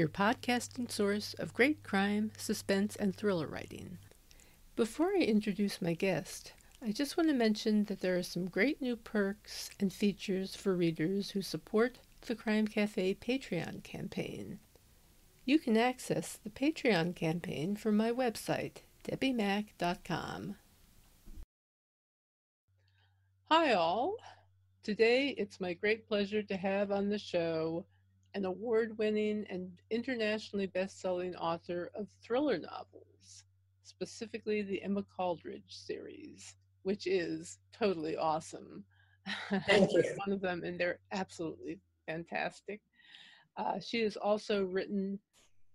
Your podcasting source of great crime, suspense, and thriller writing. Before I introduce my guest, I just want to mention that there are some great new perks and features for readers who support the Crime Cafe Patreon campaign. You can access the Patreon campaign from my website, debbimack.com. Hi, all. Today, it's my great pleasure to have on the show an award winning and internationally best selling author of thriller novels, specifically the Emma Caldridge series, which is totally awesome. Thank you. one of them, and they're absolutely fantastic. Uh, she has also written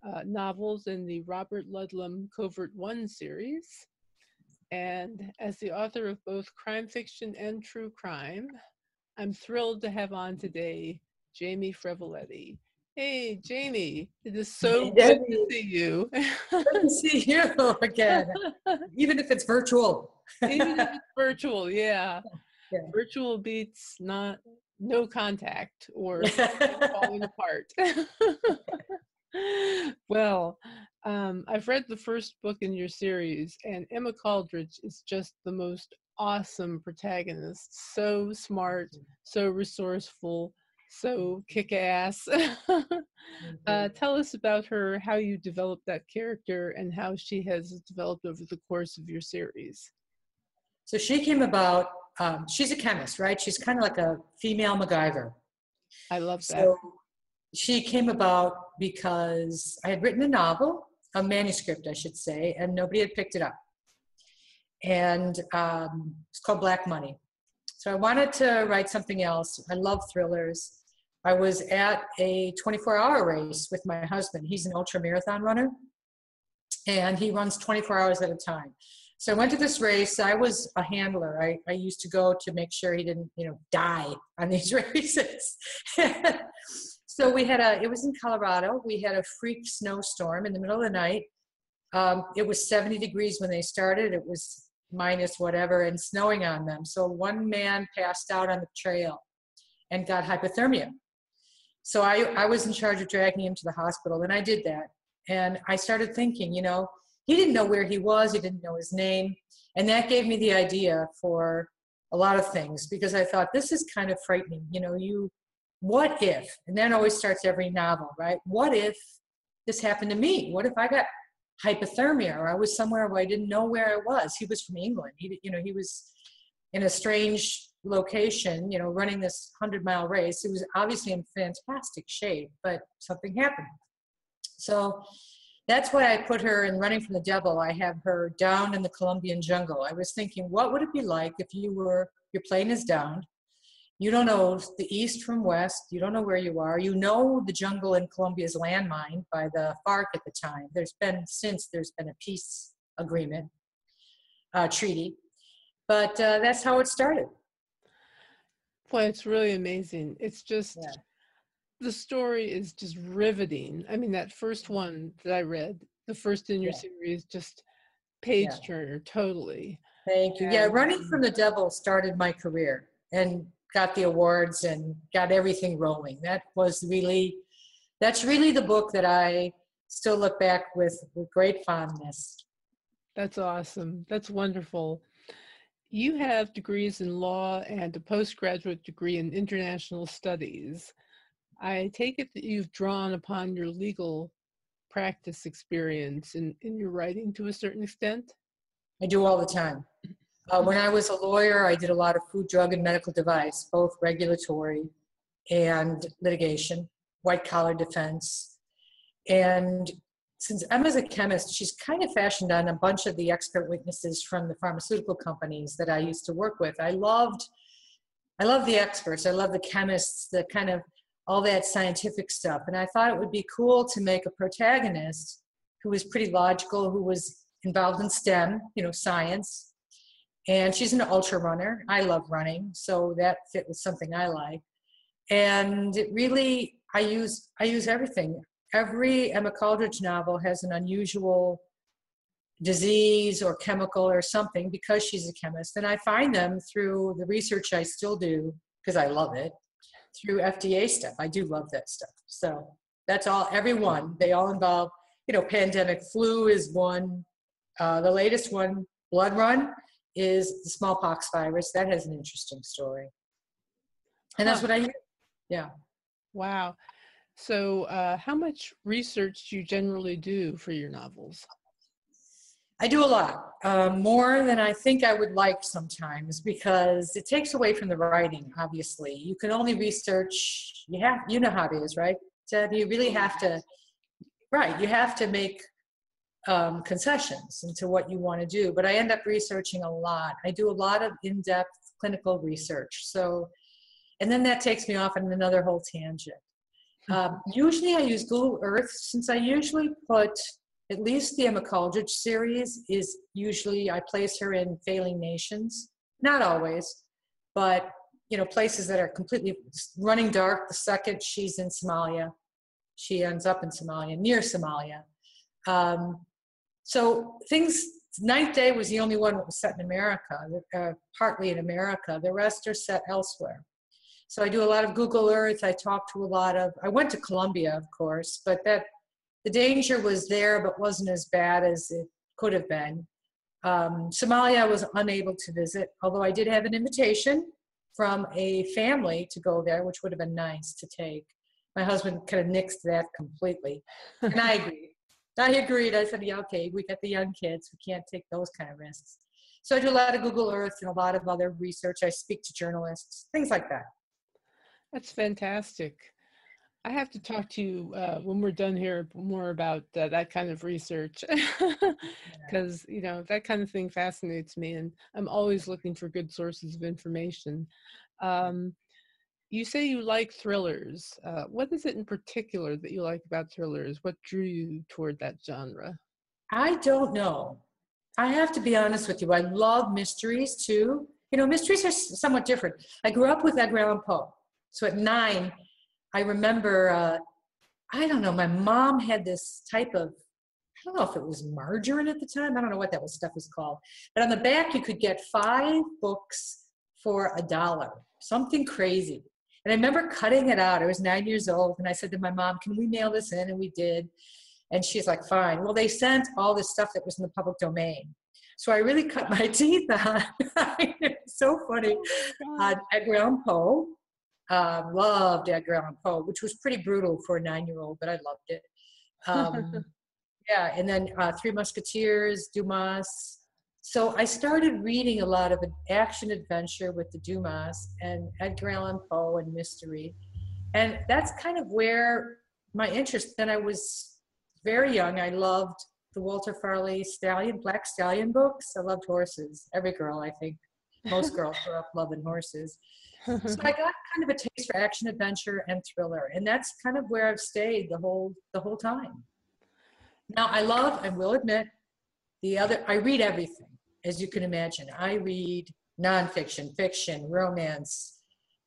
uh, novels in the Robert Ludlum Covert One series. And as the author of both crime fiction and true crime, I'm thrilled to have on today Jamie Freveletti. Hey, Jamie, it is so Hey, good to see you. Good to see you again, even if it's virtual. Even if it's virtual, yeah. Yeah. Virtual beats not no contact or falling apart. well, um, I've read the first book in your series, and Emma Caldridge is just the most awesome protagonist. So smart, so resourceful, so kick ass. uh, tell us about her, how you developed that character, and how she has developed over the course of your series. so she came about. Um, she's a chemist, right? She's kind of like a female MacGyver. I love that. So she came about because I had written a novel, a manuscript, I should say, and nobody had picked it up. And um, it's called Black Money. So I wanted to write something else. I love thrillers. I was at a 24 hour race with my husband. He's an ultra marathon runner, and he runs 24 hours at a time. So I went to this race. I was a handler. I, I used to go to make sure he didn't, you know, die on these races. so we had a, it was in Colorado. We had a freak snowstorm in the middle of the night. Um, it was 70 degrees when they started. It was minus whatever and snowing on them. So one man passed out on the trail and got hypothermia. So I, I was in charge of dragging him to the hospital, and I did that. And I started thinking, you know, he didn't know where he was, he didn't know his name. And that gave me the idea for a lot of things because I thought this is kind of frightening. You know, you, what if, and that always starts every novel, right? What if this happened to me? What if I got hypothermia or I was somewhere where I didn't know where I was? He was from England. He, you know, he was in a strange location, you know, running this 100 mile race. He was obviously in fantastic shape, but something happened. So that's why I put her in Running from the Devil. I have her down in the Colombian jungle. I was thinking, what would it be like if you were, your plane is down, you don't know the east from west, you don't know where you are, you know the jungle in Colombia is by the FARC at the time. There's been, since there's been a peace agreement, uh, treaty, but uh, that's how it started. Boy, it's really amazing. It's just Yeah. the story is just riveting. I mean, that first one that I read, the first in your Yeah. series, just page Yeah. turner, totally. Thank you. Yeah, Running from the Devil started my career and got the awards and got everything rolling. That was really, that's really the book that I still look back with with great fondness. That's awesome. That's wonderful. You have degrees in law and a postgraduate degree in international studies. I take it that you've drawn upon your legal practice experience in, in your writing to a certain extent. I do all the time. Uh, when I was a lawyer, I did a lot of food, drug, and medical device, both regulatory and litigation, white collar defense. And since Emma's a chemist, she's kind of fashioned on a bunch of the expert witnesses from the pharmaceutical companies that I used to work with. I loved, I love the experts. I love the chemists, the kind of all that scientific stuff. And I thought it would be cool to make a protagonist who was pretty logical, who was involved in STEM, you know, science. And she's an ultra runner. I love running, so that fit with something I like. And it really, I use I use everything. Every Emma Caldridge novel has an unusual disease or chemical or something because she's a chemist, and I find them through the research I still do because I love it through FDA stuff. I do love that stuff. So that's all, everyone, they all involve, you know, pandemic flu is one. Uh, the latest one, blood run, is the smallpox virus. That has an interesting story. And that's what I hear. Yeah. Wow. So, uh, how much research do you generally do for your novels? I do a lot, um, more than I think I would like sometimes, because it takes away from the writing. Obviously, you can only research. You have, you know how it is, right, Deb? You really have to, right? You have to make um, concessions into what you want to do. But I end up researching a lot. I do a lot of in-depth clinical research. So, and then that takes me off on another whole tangent. Um, usually, I use Google Earth since I usually put at least the Emma Caldridge series is usually I place her in failing nations. Not always, but you know, places that are completely running dark. The second she's in Somalia, she ends up in Somalia, near Somalia. Um, so things. Ninth Day was the only one that was set in America, uh, partly in America. The rest are set elsewhere. So I do a lot of Google Earth. I talk to a lot of. I went to Colombia, of course, but that the danger was there, but wasn't as bad as it could have been. Um, Somalia, I was unable to visit, although I did have an invitation from a family to go there, which would have been nice to take. My husband kind of nixed that completely, and I agreed. I agreed. I said, "Yeah, okay, we got the young kids. We can't take those kind of risks." So I do a lot of Google Earth and a lot of other research. I speak to journalists, things like that. That's fantastic. I have to talk to you uh, when we're done here more about uh, that kind of research because you know that kind of thing fascinates me, and I'm always looking for good sources of information. Um, you say you like thrillers. Uh, what is it in particular that you like about thrillers? What drew you toward that genre? I don't know. I have to be honest with you. I love mysteries too. You know, mysteries are somewhat different. I grew up with Edgar Allan Poe. So at nine, I remember, uh, I don't know, my mom had this type of, I don't know if it was margarine at the time. I don't know what that was, stuff was called. But on the back, you could get five books for a dollar, something crazy. And I remember cutting it out. I was nine years old. And I said to my mom, Can we mail this in? And we did. And she's like, Fine. Well, they sent all this stuff that was in the public domain. So I really cut my teeth on. it's so funny. Uh, Edgar Allan Poe. Uh, loved Edgar Allan Poe, which was pretty brutal for a nine-year-old, but I loved it. Um, yeah, and then uh, Three Musketeers, Dumas. So I started reading a lot of action adventure with the Dumas and Edgar Allan Poe and mystery, and that's kind of where my interest. Then I was very young. I loved the Walter Farley Stallion, Black Stallion books. I loved horses. Every girl, I think, most girls grow up loving horses. So I got kind of a taste for action adventure and thriller, and that's kind of where I've stayed the whole the whole time. Now I love, I will admit the other. I read everything, as you can imagine. I read nonfiction, fiction, romance.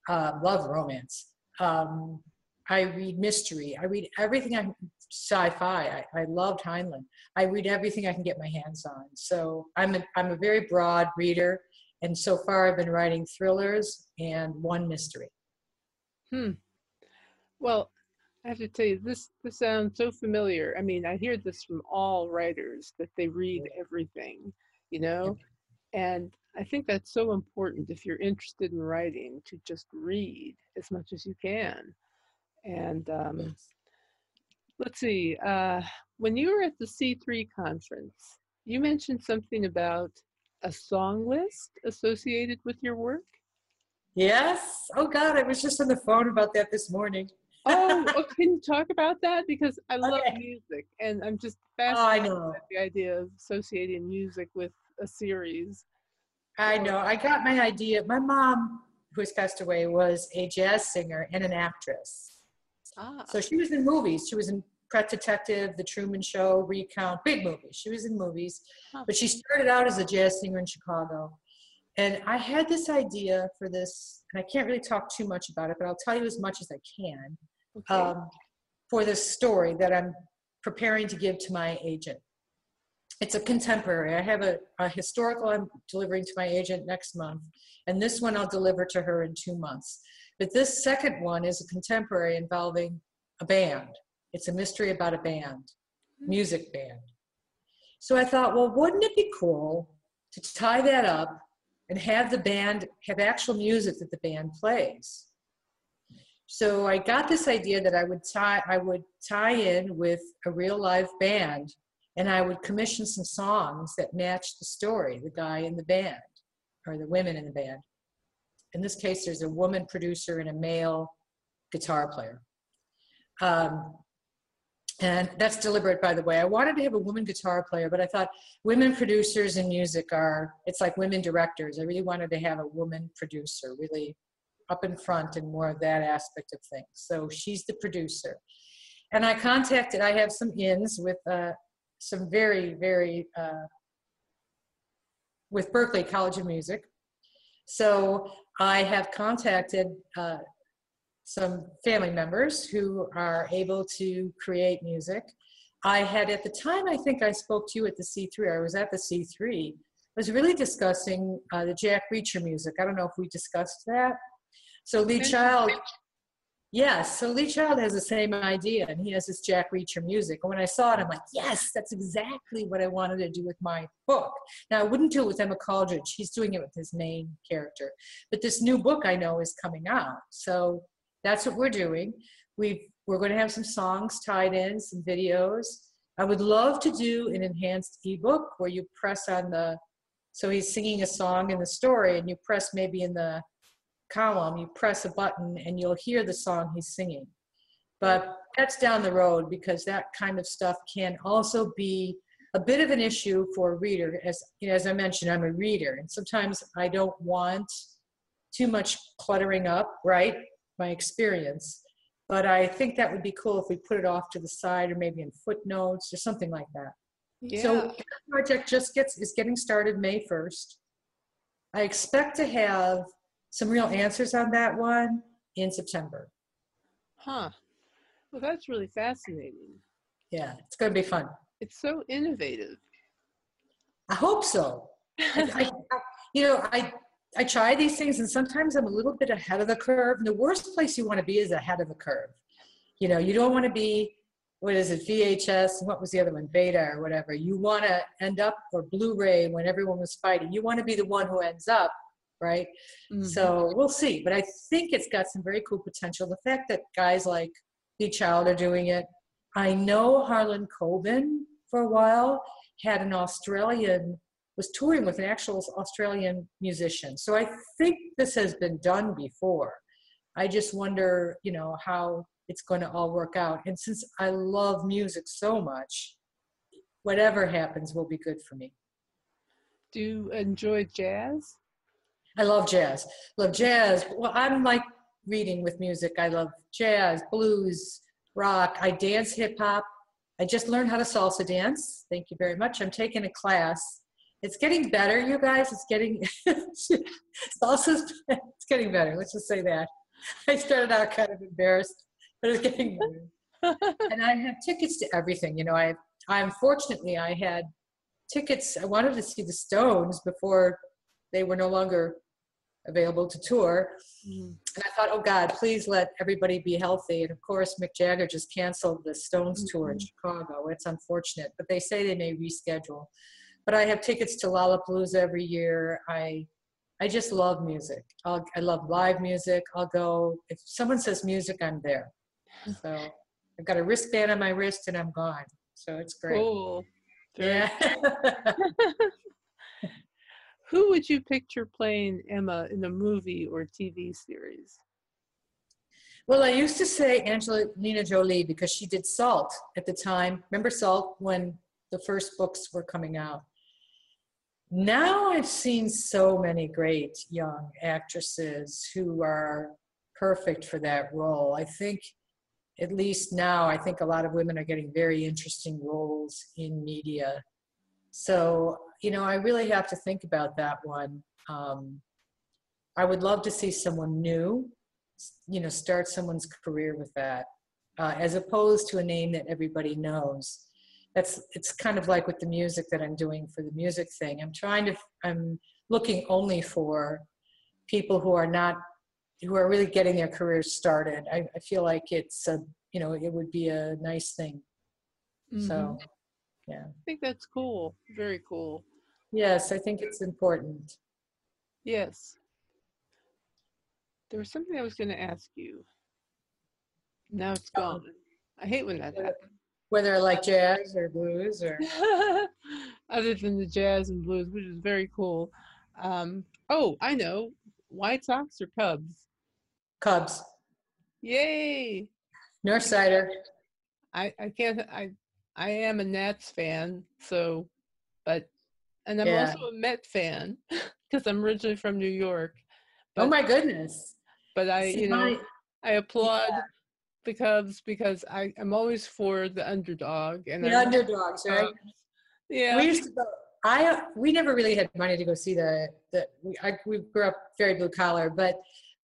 Uh, love romance. Um, I read mystery. I read everything. I sci-fi. I, I loved Heinlein. I read everything I can get my hands on. So I'm a, I'm a very broad reader, and so far I've been writing thrillers and one mystery. Hmm. Well, I have to tell you, this this sounds so familiar. I mean, I hear this from all writers that they read everything, you know, and I think that's so important if you're interested in writing to just read as much as you can. And um, let's see, uh, when you were at the C3 conference, you mentioned something about a song list associated with your work. Yes. Oh God, I was just on the phone about that this morning. oh, oh, can you talk about that? Because I love Okay. music, and I'm just Oh, fascinated know. by the idea of associating music with a series. I know. I got my idea. My mom, who has passed away, was a jazz singer and an actress. Ah, So she was in movies. She was in Pet Detective, The Truman Show, Recount, big movies. She was in movies. But she started out as a jazz singer in Chicago. And I had this idea for this, and I can't really talk too much about it, but I'll tell you as much as I can. okay. um, for this story that I'm preparing to give to my agent. It's a contemporary. I have a, a historical I'm delivering to my agent next month, and this one I'll deliver to her in two months. But this second one is a contemporary involving a band. It's a mystery about a band, music band. So I thought, well, wouldn't it be cool to tie that up and have the band have actual music that the band plays? So I got this idea that I would tie I would tie in with a real live band and I would commission some songs that matched the story, the guy in the band or the women in the band. In this case, there's a woman producer and a male guitar player. Um, and that's deliberate, by the way. I wanted to have a woman guitar player, but I thought women producers in music are, it's like women directors. I really wanted to have a woman producer, really up in front and more of that aspect of things. So she's the producer. And I contacted, I have some ins with uh, some very, very, uh, with Berklee College of Music. So I have contacted uh, some family members who are able to create music. I had at the time, I think I spoke to you at the C3, I was at the C3, I was really discussing uh, the Jack Reacher music. I don't know if we discussed that. So Lee Child, yes, so Lee Child has the same idea and he has this Jack Reacher music. And when I saw it, I'm like, yes, that's exactly what I wanted to do with my book. Now, I wouldn't do it with Emma Caldridge. He's doing it with his main character. But this new book I know is coming out. So that's what we're doing. We've, we're going to have some songs tied in, some videos. I would love to do an enhanced ebook where you press on the, so he's singing a song in the story and you press maybe in the column, you press a button and you'll hear the song he's singing. But that's down the road because that kind of stuff can also be a bit of an issue for a reader. As, you know, as I mentioned, I'm a reader and sometimes I don't want too much cluttering up, right? My experience. But I think that would be cool if we put it off to the side or maybe in footnotes or something like that. Yeah. So the project just gets is getting started May 1st. I expect to have some real answers on that one in September. Huh. Well, that's really fascinating. Yeah, it's going to be fun. It's so innovative. I hope so. I, I, you know, I I try these things and sometimes I'm a little bit ahead of the curve. And the worst place you want to be is ahead of the curve. You know, you don't want to be, what is it, VHS, what was the other one, beta or whatever. You want to end up, or Blu-ray when everyone was fighting. You want to be the one who ends up, right? Mm-hmm. So we'll see. But I think it's got some very cool potential. The fact that guys like Lee Child are doing it. I know Harlan Coben for a while had an Australian was touring with an actual Australian musician. So I think this has been done before. I just wonder, you know, how it's going to all work out. And since I love music so much, whatever happens will be good for me. Do you enjoy jazz? I love jazz. Love jazz. Well, I'm like reading with music. I love jazz, blues, rock. I dance hip hop. I just learned how to salsa dance. Thank you very much. I'm taking a class it's getting better, you guys. It's getting also it's getting better. Let's just say that. I started out kind of embarrassed, but it's getting better. and I have tickets to everything. You know, I I unfortunately I had tickets. I wanted to see the Stones before they were no longer available to tour. Mm. And I thought, oh God, please let everybody be healthy. And of course, Mick Jagger just canceled the Stones mm-hmm. tour in mm-hmm. Chicago. It's unfortunate, but they say they may reschedule but I have tickets to Lollapalooza every year. I I just love music. I'll, I love live music. I'll go if someone says music, I'm there. So I've got a wristband on my wrist and I'm gone. So it's great. Cool. Yeah. Who would you picture playing Emma in a movie or TV series? Well, I used to say Angelina Jolie because she did Salt at the time. Remember Salt when the first books were coming out? Now I've seen so many great young actresses who are perfect for that role. I think, at least now, I think a lot of women are getting very interesting roles in media. So, you know, I really have to think about that one. Um, I would love to see someone new, you know, start someone's career with that, uh, as opposed to a name that everybody knows that's it's kind of like with the music that I'm doing for the music thing. I'm trying to I'm looking only for people who are not who are really getting their careers started. I, I feel like it's a you know it would be a nice thing. Mhm. So yeah, I think that's cool. Very cool. yes, I think it's important. Yes. There was something I was going to ask you. Now it's gone. I hate when that happens. Whether like jazz or blues or Other than the jazz and blues, which is very cool. Um, oh, I know. White Sox or Cubs? Cubs, Yay! North Sider. I, I can't I I am a Nats fan, so but and I'm Yeah. also a Met fan because I'm originally from New York. Oh my goodness! but I See, you know my- I applaud the Cubs because I I'm always for the underdog and the I underdogs, right? Yeah. We used to go. I we never really had money to go see the the. We, I, we grew up very blue collar, but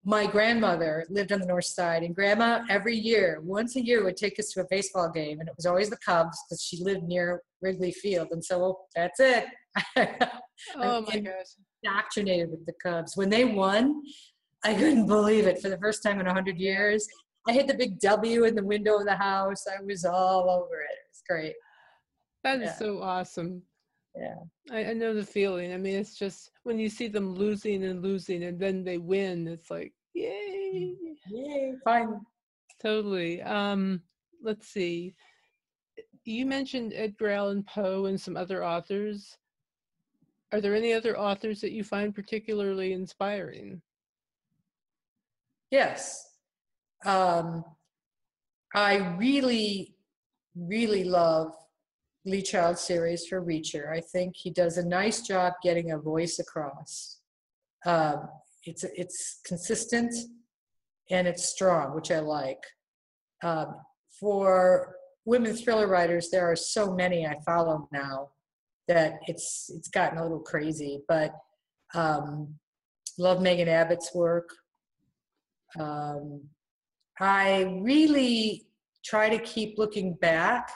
my grandmother lived on the north side, and grandma every year, once a year, would take us to a baseball game, and it was always the Cubs because she lived near Wrigley Field, and so that's it. oh my gosh. Indoctrinated with the Cubs. When they won, I couldn't believe it. For the first time in a hundred years, I hit the big W in the window of the house. I was all over it. It was great. That is Yeah. so awesome. Yeah. I, I know the feeling. I mean, it's just when you see them losing and losing and then they win, it's like, yay. Yay! Fine. Totally. Um, let's see. You mentioned Edgar Allan Poe and some other authors. Are there any other authors that you find particularly inspiring? Yes. Um, I really, really love Lee Child series for Reacher. I think he does a nice job getting a voice across. Um, it's it's consistent and it's strong, which I like. Um, for women thriller writers, there are so many I follow now that it's it's gotten a little crazy. But um, love Megan Abbott's work. Um, I really try to keep looking back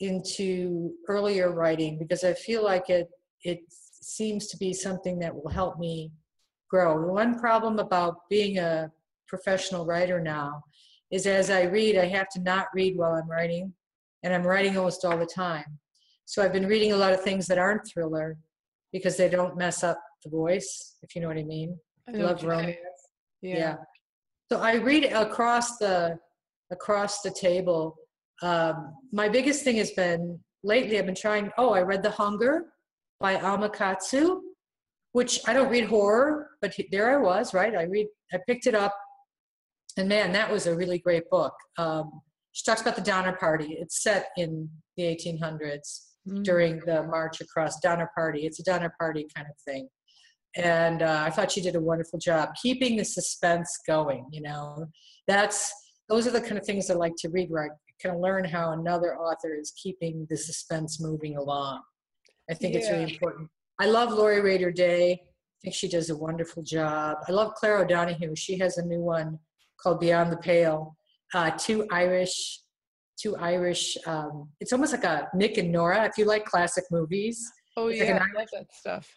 into earlier writing because I feel like it it seems to be something that will help me grow. One problem about being a professional writer now is as I read, I have to not read while I'm writing, and I'm writing almost all the time. So I've been reading a lot of things that aren't thriller because they don't mess up the voice, if you know what I mean. I love what you're saying. romance. Yeah. Yeah. So I read across the across the table. Um, my biggest thing has been lately. I've been trying. Oh, I read The Hunger by Alma Katsu, which I don't read horror, but he- there I was. Right, I read. I picked it up, and man, that was a really great book. Um, she talks about the Donner Party. It's set in the 1800s Mm. during the march across Donner Party. It's a Donner Party kind of thing. And uh, I thought she did a wonderful job keeping the suspense going. You know, that's those are the kind of things I like to read where I kind of learn how another author is keeping the suspense moving along. I think it's really important. I love Lori Rader-Day. I think she does a wonderful job. I love Clare O'Donohue. She has a new one called Beyond the Pale. Uh, two Irish, two Irish. Um, it's almost like a Nick and Nora. If you like classic movies, Oh like yeah, an I love that stuff.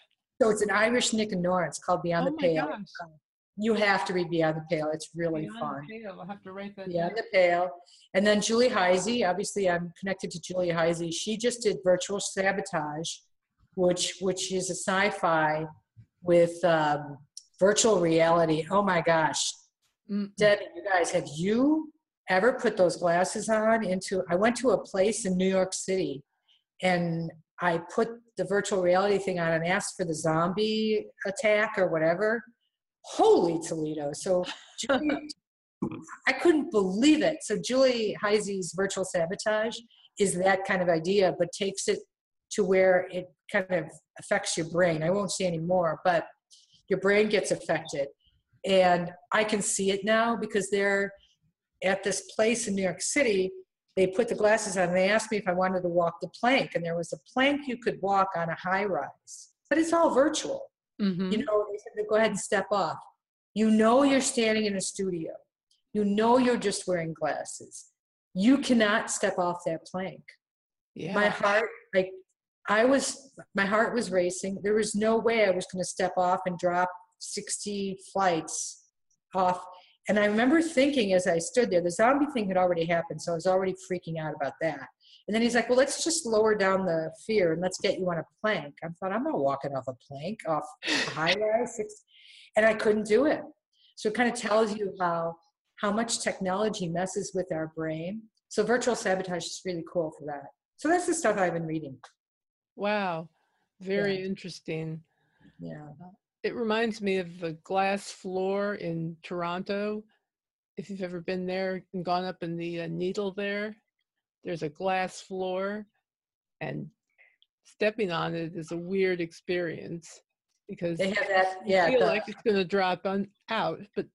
So it's an Irish Nick and Nora. It's called Beyond oh the Pale. gosh. You have to read Beyond the Pale. It's really Beyond fun. the Pale, I'll have to write that Beyond down. the Pale. And then Julie Hyzy. Obviously, I'm connected to Julie Hyzy. She just did Virtual Sabotage, which which is a sci-fi with um, virtual reality. Oh my gosh, Mm, Debbie, you guys, have you ever put those glasses on into? I went to a place in New York City, and I put the virtual reality thing on and asked for the zombie attack or whatever. Holy Toledo! So Julie, I couldn't believe it. So Julie Hyzy's virtual sabotage is that kind of idea, but takes it to where it kind of affects your brain. I won't say any more, but your brain gets affected. And I can see it now because they're at this place in New York City. They put the glasses on and they asked me if I wanted to walk the plank. And there was a plank you could walk on a high rise, but it's all virtual. mhm. You know, they said, go ahead and step off. You know, you're standing in a studio. You know, you're just wearing glasses. You cannot step off that plank. yeah. My heart, like, I was, my heart was racing. There was no way I was going to step off and drop 60 flights off. And I remember thinking as I stood there, the zombie thing had already happened, so I was already freaking out about that. And then he's like, "Well, let's just lower down the fear and let's get you on a plank." I thought, "I'm not walking off a plank off a high rise," and I couldn't do it. So it kind of tells you how how much technology messes with our brain. So virtual sabotage is really cool for that. So that's the stuff I've been reading. Wow, very yeah. interesting. Yeah. It reminds me of the glass floor in Toronto. If you've ever been there and gone up in the uh, needle there, there's a glass floor, and stepping on it is a weird experience because they have that. Yeah, you feel the, like it's going to drop on out, but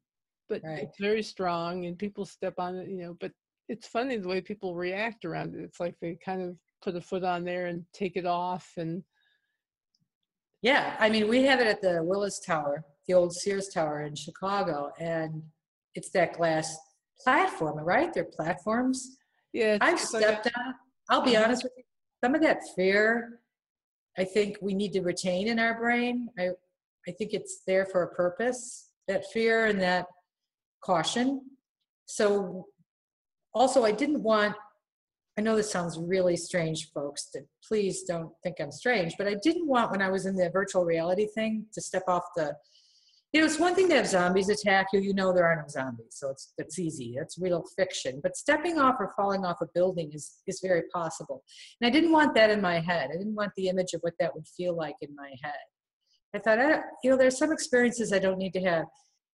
but right. it's very strong, and people step on it. You know, but it's funny the way people react around it. It's like they kind of put a foot on there and take it off, and yeah, I mean, we have it at the Willis Tower, the old Sears Tower in Chicago, and it's that glass platform, right? They're platforms. Yeah, I've stepped like on. I'll be uh-huh. honest with you. Some of that fear, I think we need to retain in our brain. I, I think it's there for a purpose. That fear and that caution. So, also, I didn't want I know this sounds really strange, folks. Please don't think I'm strange, but I didn't want when I was in the virtual reality thing to step off the. You know, it's one thing to have zombies attack you. You know there are no zombies, so it's it's easy. It's real fiction. But stepping off or falling off a building is is very possible. And I didn't want that in my head. I didn't want the image of what that would feel like in my head. I thought, I, you know, there's some experiences I don't need to have.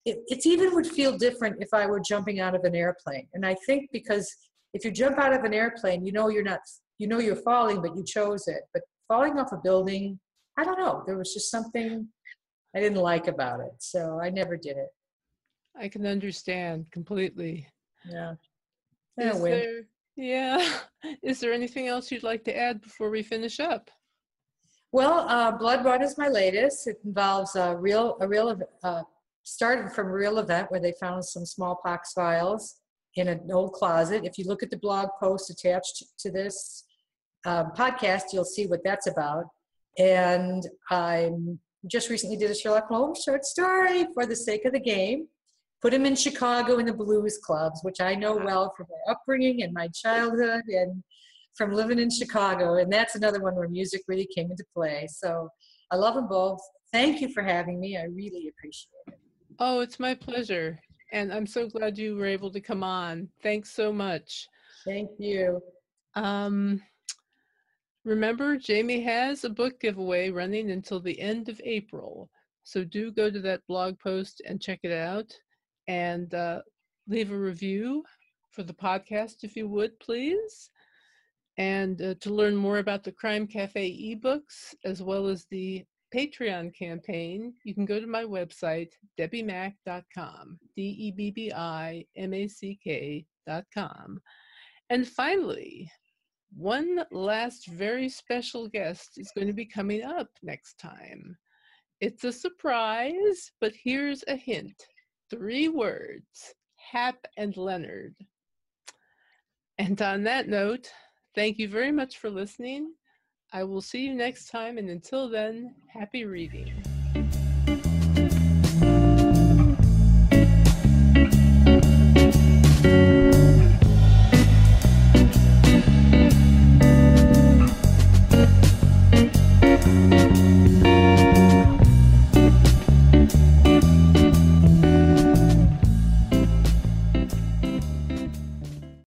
It, it's even would feel different if I were jumping out of an airplane. And I think because if you jump out of an airplane, you know you're not, you know you're falling, but you chose it. But falling off a building, I don't know. There was just something I didn't like about it, so I never did it. I can understand completely. Yeah. yeah Is there, yeah. Is there anything else you'd like to add before we finish up? Well, uh, Blood Run is my latest. It involves a real, a real, uh, started from a real event where they found some smallpox vials in an old closet. If you look at the blog post attached to this um, podcast, you'll see what that's about. And I just recently did a Sherlock Holmes short story for the sake of the game. Put him in Chicago in the blues clubs, which I know well from my upbringing and my childhood and from living in Chicago. And that's another one where music really came into play. So I love them both. Thank you for having me. I really appreciate it. Oh, it's my pleasure. And I'm so glad you were able to come on. Thanks so much. Thank you. Um, remember, Jamie has a book giveaway running until the end of April. So do go to that blog post and check it out and uh, leave a review for the podcast if you would, please. And uh, to learn more about the Crime Cafe ebooks, as well as the Patreon campaign, you can go to my website, debbimack.com, D E B B I M A C K.com. And finally, one last very special guest is going to be coming up next time. It's a surprise, but here's a hint three words Hap and Leonard. And on that note, thank you very much for listening I will see you next time, and until then, happy reading.